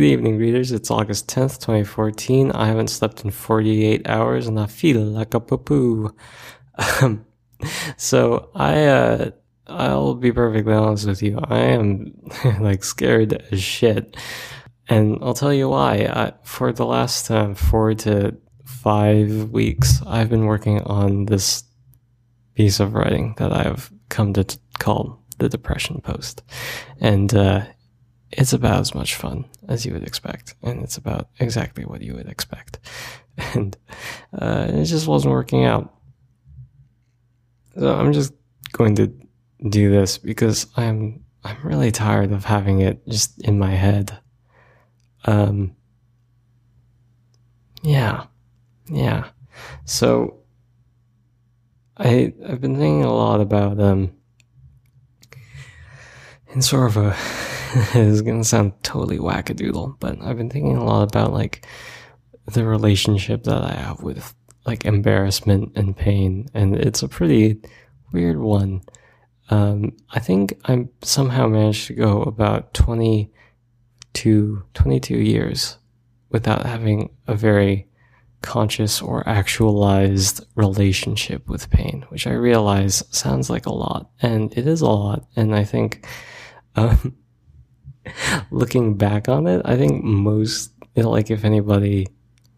Good evening, readers. It's August 10th, 2014. I haven't slept in 48 hours and I feel like a poo um, so I, uh, I'll be perfectly honest with you. I am like scared as shit. And I'll tell you why. I, for the last uh, four to five weeks, I've been working on this piece of writing that I've come to t- call the Depression Post. And, uh, it's about as much fun as you would expect, and it's about exactly what you would expect. And uh, it just wasn't working out. So I'm just going to do this because I'm I'm really tired of having it just in my head. Um. Yeah, yeah. So I I've been thinking a lot about um in sort of a it's gonna sound totally wackadoodle, but I've been thinking a lot about like the relationship that I have with like embarrassment and pain, and it's a pretty weird one. Um, I think I somehow managed to go about 22, 22 years without having a very conscious or actualized relationship with pain, which I realize sounds like a lot, and it is a lot. And I think um, looking back on it, I think most, like if anybody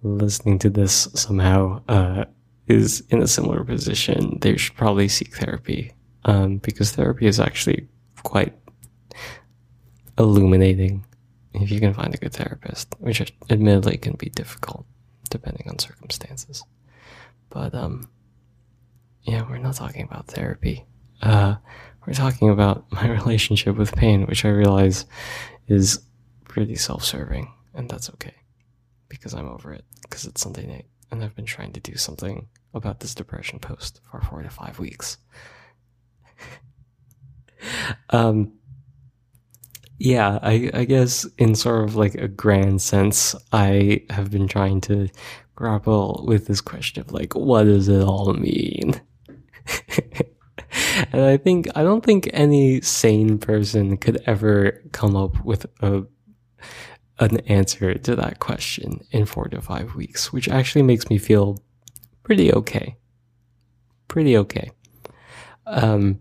listening to this somehow uh, is in a similar position, they should probably seek therapy um, because therapy is actually quite illuminating if you can find a good therapist, which admittedly can be difficult depending on circumstances. But um, yeah, we're not talking about therapy. Uh, we're talking about my relationship with pain, which I realize is pretty self serving, and that's okay because I'm over it because it's Sunday night and I've been trying to do something about this depression post for four to five weeks. um, yeah, I, I guess in sort of like a grand sense, I have been trying to grapple with this question of like, what does it all mean? and I think I don't think any sane person could ever come up with a an answer to that question in four to five weeks, which actually makes me feel pretty okay, pretty okay. Um,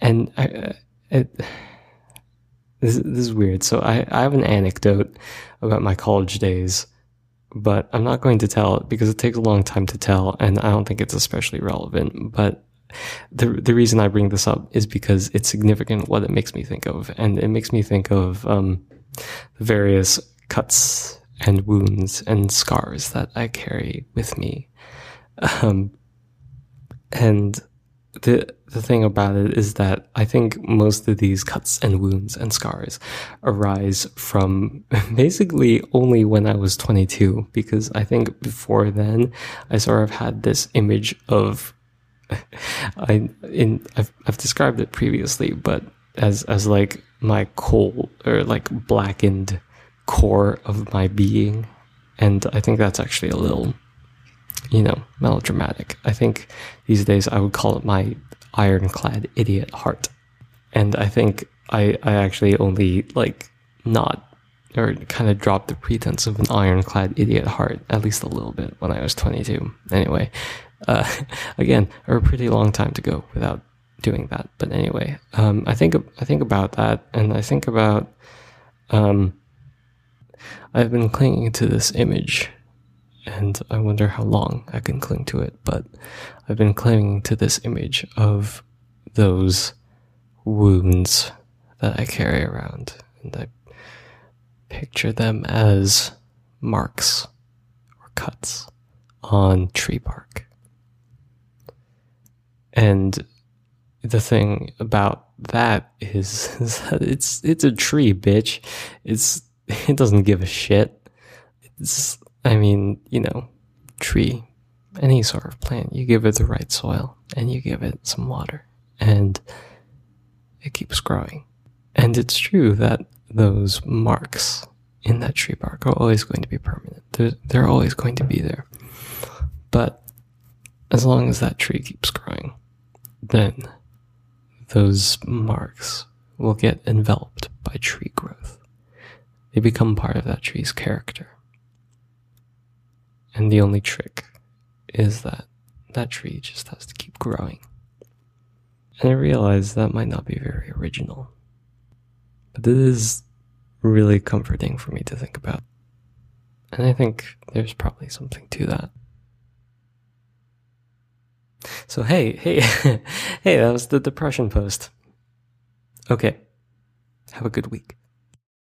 and I, uh, it, this this is weird. So I I have an anecdote about my college days but I'm not going to tell it because it takes a long time to tell, and I don't think it's especially relevant. But the the reason I bring this up is because it's significant what it makes me think of, and it makes me think of um, various cuts and wounds and scars that I carry with me. Um, and the the thing about it is that I think most of these cuts and wounds and scars arise from basically only when I was 22 because I think before then I sort of had this image of I in I've, I've described it previously, but as as like my cold or like blackened core of my being, and I think that's actually a little, you know, melodramatic. I think these days I would call it my ironclad idiot heart, and I think I I actually only like not or kind of dropped the pretense of an ironclad idiot heart at least a little bit when I was 22. Anyway, uh, again, a pretty long time to go without doing that. But anyway, um, I think I think about that, and I think about um, I've been clinging to this image, and I wonder how long I can cling to it. But I've been clinging to this image of those wounds that I carry around, and I picture them as marks or cuts on tree bark. And the thing about that is, is that it's it's a tree, bitch. It's it doesn't give a shit. It's I mean, you know, tree, any sort of plant, you give it the right soil and you give it some water and it keeps growing. And it's true that those marks in that tree bark are always going to be permanent. They're, they're always going to be there. But as long as that tree keeps growing, then those marks will get enveloped by tree growth. They become part of that tree's character. And the only trick is that that tree just has to keep growing. And I realize that might not be very original, but it is really comforting for me to think about. And I think there's probably something to that. So, hey, hey, hey, that was the depression post. Okay. Have a good week.